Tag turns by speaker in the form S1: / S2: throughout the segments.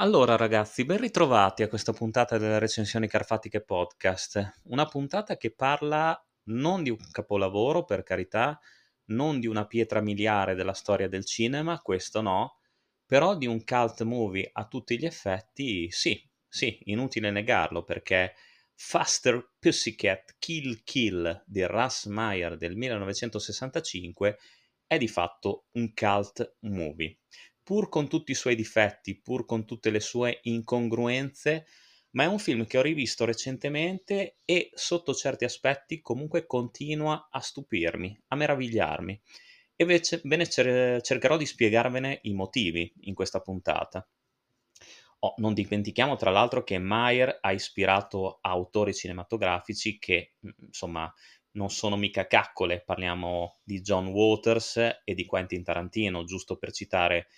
S1: Allora ragazzi, ben ritrovati a questa puntata delle recensioni carfatiche podcast, una puntata che parla non di un capolavoro, per carità, non di una pietra miliare della storia del cinema, questo no, però di un cult movie a tutti gli effetti, sì, sì, inutile negarlo perché Faster Pussycat Kill Kill di Russ Meyer del 1965 è di fatto un cult movie pur con tutti i suoi difetti, pur con tutte le sue incongruenze, ma è un film che ho rivisto recentemente e sotto certi aspetti comunque continua a stupirmi, a meravigliarmi. E invece, bene, cer- cercherò di spiegarvene i motivi in questa puntata. Oh, non dimentichiamo tra l'altro che Mayer ha ispirato autori cinematografici che, insomma, non sono mica caccole, parliamo di John Waters e di Quentin Tarantino, giusto per citare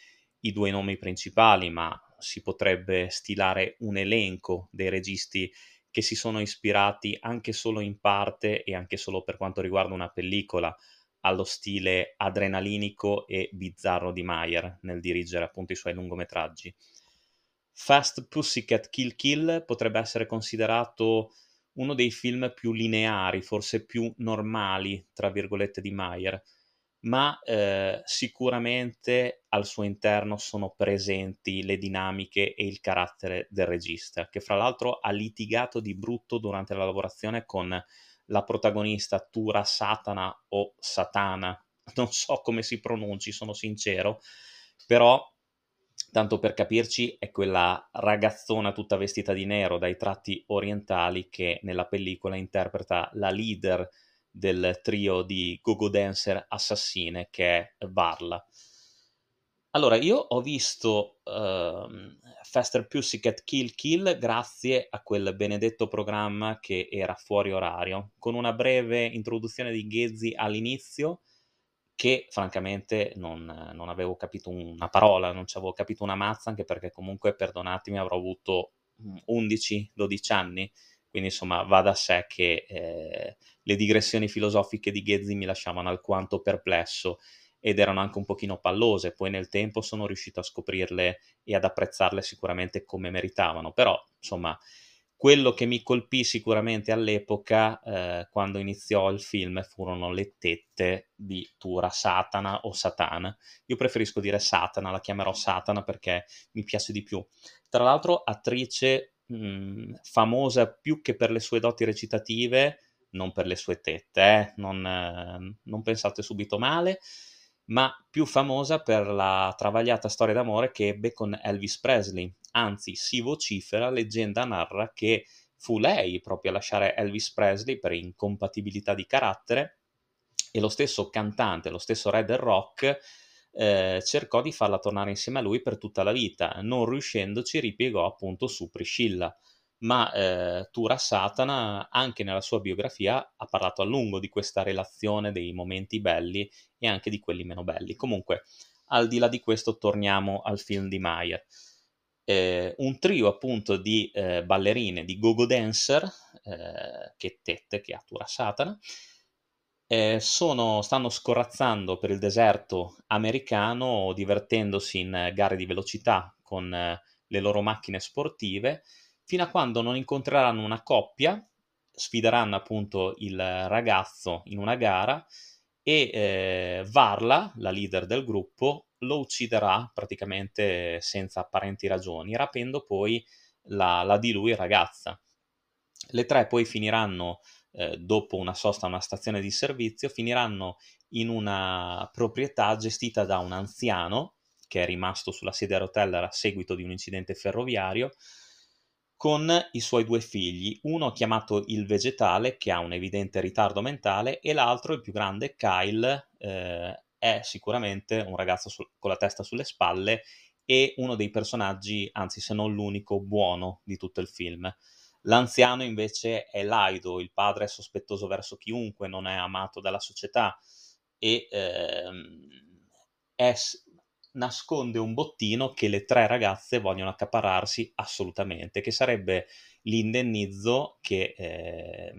S1: i due nomi principali, ma si potrebbe stilare un elenco dei registi che si sono ispirati anche solo in parte e anche solo per quanto riguarda una pellicola allo stile adrenalinico e bizzarro di Mayer nel dirigere appunto i suoi lungometraggi. Fast Pussycat Kill Kill potrebbe essere considerato uno dei film più lineari, forse più normali, tra virgolette, di Mayer ma eh, sicuramente al suo interno sono presenti le dinamiche e il carattere del regista, che fra l'altro ha litigato di brutto durante la lavorazione con la protagonista Tura Satana o Satana, non so come si pronunci, sono sincero, però tanto per capirci è quella ragazzona tutta vestita di nero dai tratti orientali che nella pellicola interpreta la leader del trio di go-go dancer assassine che è Varla. Allora, io ho visto uh, Faster Pussycat Kill Kill grazie a quel benedetto programma che era fuori orario, con una breve introduzione di Ghezzi all'inizio che francamente non, non avevo capito una parola, non ci avevo capito una mazza, anche perché comunque, perdonatemi, avrò avuto 11-12 anni, quindi insomma va da sé che eh, le digressioni filosofiche di Ghezzi mi lasciavano alquanto perplesso ed erano anche un pochino pallose, poi nel tempo sono riuscito a scoprirle e ad apprezzarle sicuramente come meritavano, però insomma quello che mi colpì sicuramente all'epoca eh, quando iniziò il film furono le tette di Tura Satana o Satana. Io preferisco dire Satana, la chiamerò Satana perché mi piace di più. Tra l'altro attrice mh, famosa più che per le sue doti recitative, non per le sue tette, eh? non, eh, non pensate subito male, ma più famosa per la travagliata storia d'amore che ebbe con Elvis Presley. Anzi, si vocifera, leggenda narra che fu lei proprio a lasciare Elvis Presley per incompatibilità di carattere e lo stesso cantante, lo stesso re del rock, eh, cercò di farla tornare insieme a lui per tutta la vita. Non riuscendoci, ripiegò appunto su Priscilla ma eh, Tura Satana anche nella sua biografia ha parlato a lungo di questa relazione dei momenti belli e anche di quelli meno belli. Comunque, al di là di questo, torniamo al film di Mayer. Eh, un trio appunto di eh, ballerine, di go-go dancer, eh, che tette, che ha Tura Satana, eh, sono, stanno scorazzando per il deserto americano, divertendosi in gare di velocità con eh, le loro macchine sportive fino a quando non incontreranno una coppia, sfideranno appunto il ragazzo in una gara e eh, Varla, la leader del gruppo, lo ucciderà praticamente senza apparenti ragioni, rapendo poi la, la di lui ragazza. Le tre poi finiranno, eh, dopo una sosta a una stazione di servizio, finiranno in una proprietà gestita da un anziano che è rimasto sulla sedia a rotella a seguito di un incidente ferroviario, con i suoi due figli, uno chiamato il vegetale, che ha un evidente ritardo mentale, e l'altro, il più grande, Kyle, eh, è sicuramente un ragazzo su- con la testa sulle spalle e uno dei personaggi, anzi se non l'unico, buono di tutto il film. L'anziano invece è laido, il padre è sospettoso verso chiunque, non è amato dalla società e ehm, è nasconde un bottino che le tre ragazze vogliono accaparrarsi assolutamente, che sarebbe l'indennizzo che eh,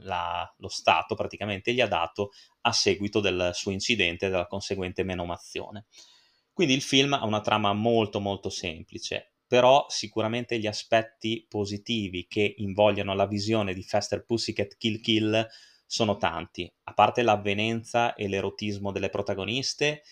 S1: la, lo Stato praticamente gli ha dato a seguito del suo incidente e della conseguente menomazione. Quindi il film ha una trama molto molto semplice. Però sicuramente gli aspetti positivi che invogliano la visione di Faster Pussycat Kill Kill sono tanti, a parte l'avvenenza e l'erotismo delle protagoniste,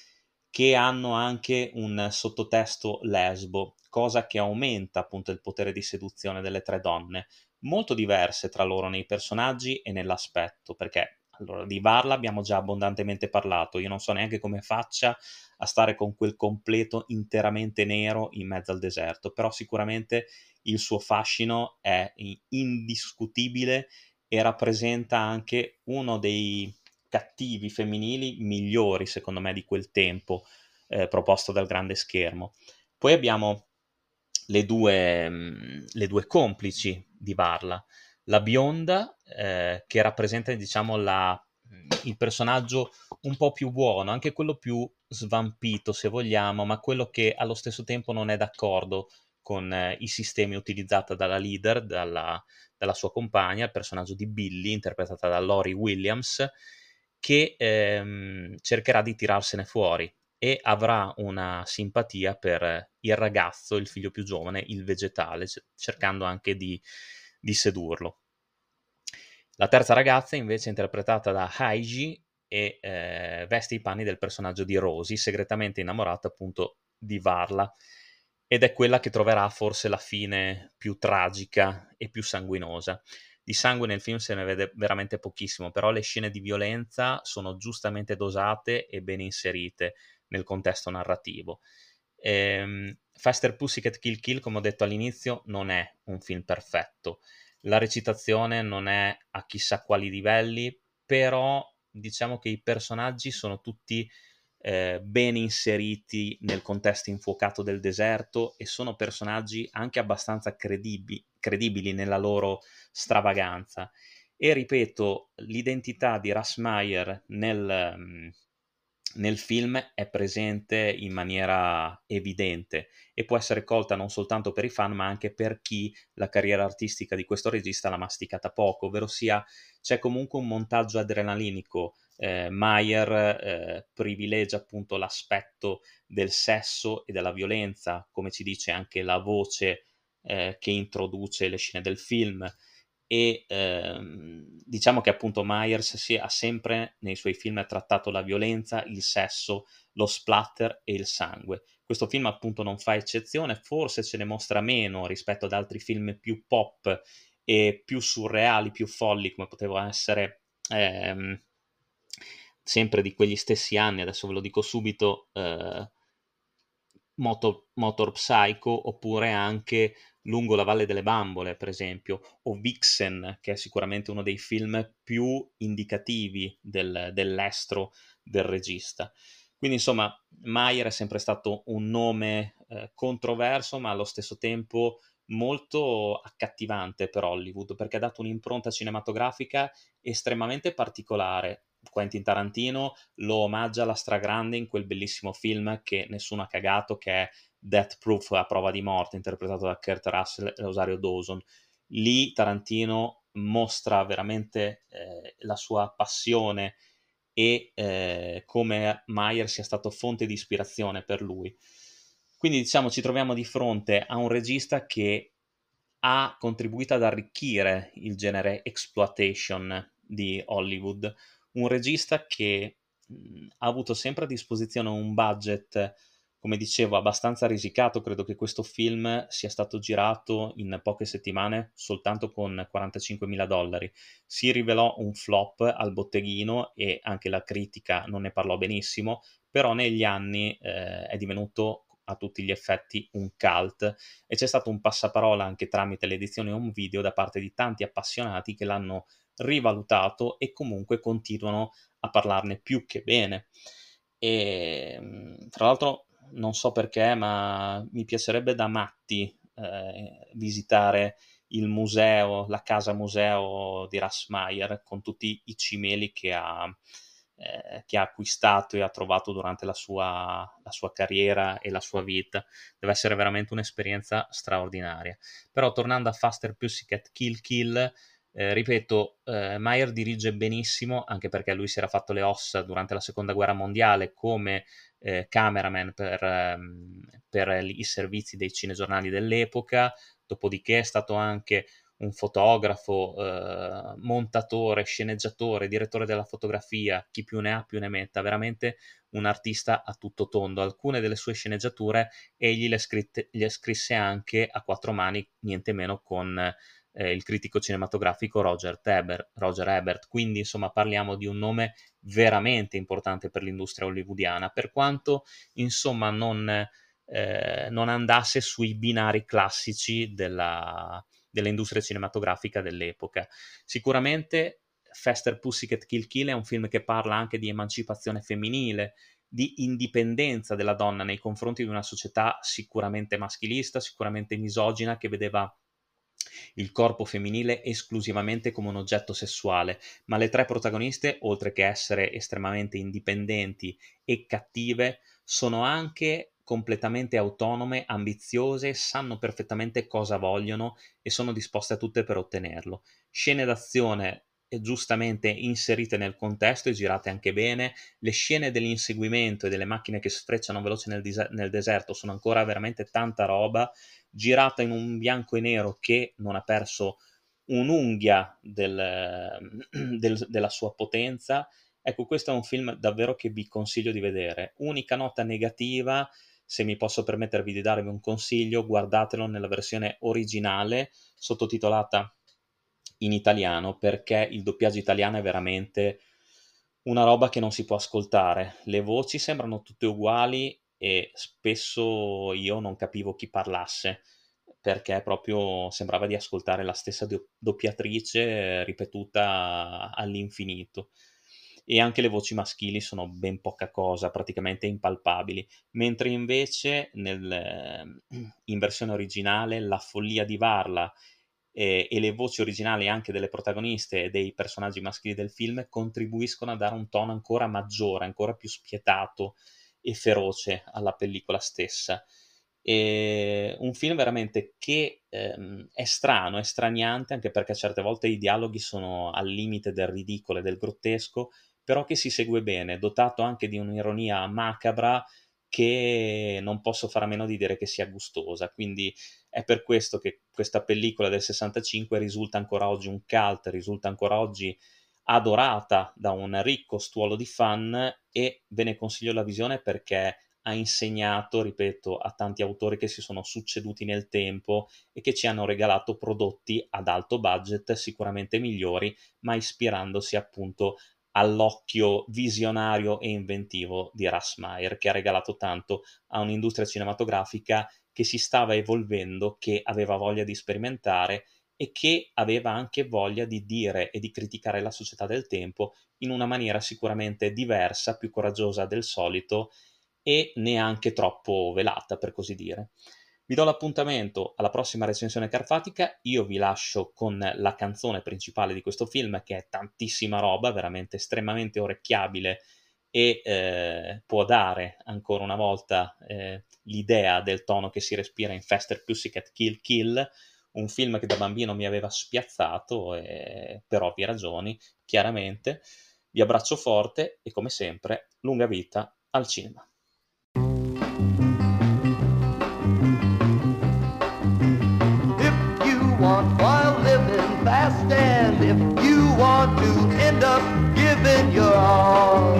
S1: che hanno anche un sottotesto lesbo, cosa che aumenta appunto il potere di seduzione delle tre donne, molto diverse tra loro nei personaggi e nell'aspetto, perché allora, di Varla abbiamo già abbondantemente parlato, io non so neanche come faccia a stare con quel completo interamente nero in mezzo al deserto, però sicuramente il suo fascino è indiscutibile e rappresenta anche uno dei cattivi femminili migliori, secondo me, di quel tempo eh, proposto dal grande schermo. Poi abbiamo le due, mh, le due complici di Varla, la bionda, eh, che rappresenta, diciamo, la, il personaggio un po' più buono, anche quello più svampito, se vogliamo, ma quello che allo stesso tempo non è d'accordo con eh, i sistemi utilizzati dalla leader, dalla, dalla, sua compagna, il personaggio di Billy, interpretata da Lori Williams, che ehm, cercherà di tirarsene fuori e avrà una simpatia per il ragazzo, il figlio più giovane, il vegetale, cercando anche di, di sedurlo. La terza ragazza invece è interpretata da Haiji e eh, veste i panni del personaggio di Rosy, segretamente innamorata appunto di Varla, ed è quella che troverà forse la fine più tragica e più sanguinosa. Di sangue nel film se ne vede veramente pochissimo, però le scene di violenza sono giustamente dosate e ben inserite nel contesto narrativo. Ehm, Faster Pussycat Kill Kill, come ho detto all'inizio, non è un film perfetto la recitazione non è a chissà quali livelli, però diciamo che i personaggi sono tutti eh, ben inseriti nel contesto infuocato del deserto e sono personaggi anche abbastanza credibi- credibili nella loro stravaganza. E ripeto, l'identità di Rassmeyer nel, mm, nel film è presente in maniera evidente e può essere colta non soltanto per i fan ma anche per chi la carriera artistica di questo regista l'ha masticata poco, ovvero sia c'è comunque un montaggio adrenalinico. Eh, Mayer eh, privilegia appunto l'aspetto del sesso e della violenza, come ci dice anche la voce eh, che introduce le scene del film e ehm, diciamo che appunto Myers si ha sempre nei suoi film trattato la violenza, il sesso, lo splatter e il sangue. Questo film appunto non fa eccezione, forse ce ne mostra meno rispetto ad altri film più pop e più surreali, più folli come potevano essere ehm, sempre di quegli stessi anni, adesso ve lo dico subito, eh, Motor, Motor Psycho oppure anche Lungo la Valle delle Bambole, per esempio, o Vixen, che è sicuramente uno dei film più indicativi del, dell'estro del regista. Quindi insomma, Mayer è sempre stato un nome eh, controverso, ma allo stesso tempo molto accattivante per Hollywood, perché ha dato un'impronta cinematografica estremamente particolare. Quentin Tarantino lo omaggia alla stragrande in quel bellissimo film che nessuno ha cagato, che è Death Proof a prova di morte, interpretato da Kurt Russell e Rosario Dawson. Lì Tarantino mostra veramente eh, la sua passione e eh, come Mayer sia stato fonte di ispirazione per lui. Quindi diciamo ci troviamo di fronte a un regista che ha contribuito ad arricchire il genere exploitation di Hollywood, un regista che mh, ha avuto sempre a disposizione un budget come dicevo, abbastanza risicato. Credo che questo film sia stato girato in poche settimane soltanto con 45 mila dollari. Si rivelò un flop al botteghino e anche la critica non ne parlò benissimo, però negli anni eh, è divenuto a tutti gli effetti un cult e c'è stato un passaparola anche tramite l'edizione home video da parte di tanti appassionati che l'hanno rivalutato e comunque continuano a parlarne più che bene. E tra l'altro non so perché, ma mi piacerebbe da matti eh, visitare il museo, la casa museo di Rassmeyer con tutti i cimeli che ha, eh, che ha acquistato e ha trovato durante la sua, la sua, carriera e la sua vita. Deve essere veramente un'esperienza straordinaria. Però tornando a Faster Pussycat Kill Kill, Eh, ripeto, eh, Mayer dirige benissimo, anche perché lui si era fatto le ossa durante la seconda guerra mondiale come eh, cameraman per, ehm, per, i servizi dei cinegiornali dell'epoca, dopodiché è stato anche un fotografo, eh, montatore, sceneggiatore, direttore della fotografia, chi più ne ha più ne metta, veramente un artista a tutto tondo. Alcune delle sue sceneggiature egli le, scritte, le scrisse anche a quattro mani, niente meno con eh, il critico cinematografico Roger, Teber, Roger Ebert. Quindi, insomma, parliamo di un nome veramente importante per l'industria hollywoodiana, per quanto, insomma, non, eh, non andasse sui binari classici della, dell'industria cinematografica dell'epoca. Sicuramente Faster Pussycat Kill Kill è un film che parla anche di emancipazione femminile, di indipendenza della donna nei confronti di una società sicuramente maschilista, sicuramente misogina, che vedeva il corpo femminile esclusivamente come un oggetto sessuale, ma le tre protagoniste, oltre che essere estremamente indipendenti e cattive, sono anche completamente autonome, ambiziose, sanno perfettamente cosa vogliono e sono disposte a tutte per ottenerlo. Scene d'azione giustamente inserite nel contesto e girate anche bene. Le scene dell'inseguimento e delle macchine che sfrecciano veloci nel, dis- nel deserto sono ancora veramente tanta roba, girata in un bianco e nero che non ha perso un'unghia del, del, della sua potenza. Ecco, questo è un film davvero che vi consiglio di vedere. Unica nota negativa se mi posso permettervi di darvi un consiglio, guardatelo nella versione originale sottotitolata in italiano perché il doppiaggio italiano è veramente una roba che non si può ascoltare. Le voci sembrano tutte uguali e spesso io non capivo chi parlasse perché proprio sembrava di ascoltare la stessa doppiatrice ripetuta all'infinito e anche le voci maschili sono ben poca cosa, praticamente impalpabili, mentre invece nel, ehm, in versione originale la follia di Varla e, e le voci originali anche delle protagoniste e dei personaggi maschili del film contribuiscono a dare un tono ancora maggiore, ancora più spietato e feroce alla pellicola stessa. E un film veramente che ehm, è strano, è straniante, anche perché certe volte i dialoghi sono al limite del ridicolo e del grottesco, però che si segue bene, dotato anche di un'ironia macabra che non posso fare a meno di dire che sia gustosa. Quindi è per questo che questa pellicola del 65 risulta ancora oggi un cult, risulta ancora oggi adorata da un ricco stuolo di fan e ve ne consiglio la visione perché ha insegnato, ripeto, a tanti autori che si sono succeduti nel tempo e che ci hanno regalato prodotti ad alto budget sicuramente migliori, ma ispirandosi appunto all'occhio visionario e inventivo di Rassmeyer, che ha regalato tanto a un'industria cinematografica che si stava evolvendo, che aveva voglia di sperimentare e che aveva anche voglia di dire e di criticare la società del tempo in una maniera sicuramente diversa, più coraggiosa del solito e neanche troppo velata, per così dire. Vi do l'appuntamento alla prossima recensione carfatica, io vi lascio con la canzone principale di questo film che è tantissima roba, veramente estremamente orecchiabile e eh, può dare ancora una volta eh, l'idea del tono che si respira in Faster Pussycat Kill Kill, un film che da bambino mi aveva spiazzato eh, per ovvie ragioni, chiaramente. Vi abbraccio forte e come sempre lunga vita al cinema.
S2: You want to end up giving your all.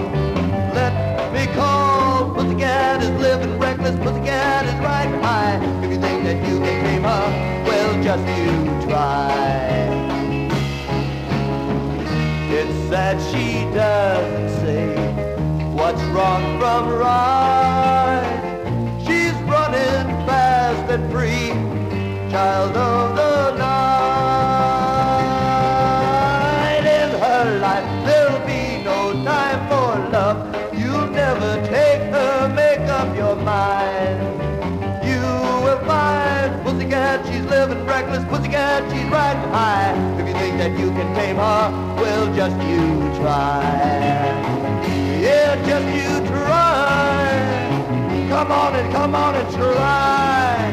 S2: Let me call Pussycat is living reckless Pussycat is right high. If you think that you can tame her well just you try. It's that she doesn't say what's wrong from right. She's running fast and free. Child of If you can tame her, well, just you try. Yeah, just you try. Come on and come on and try.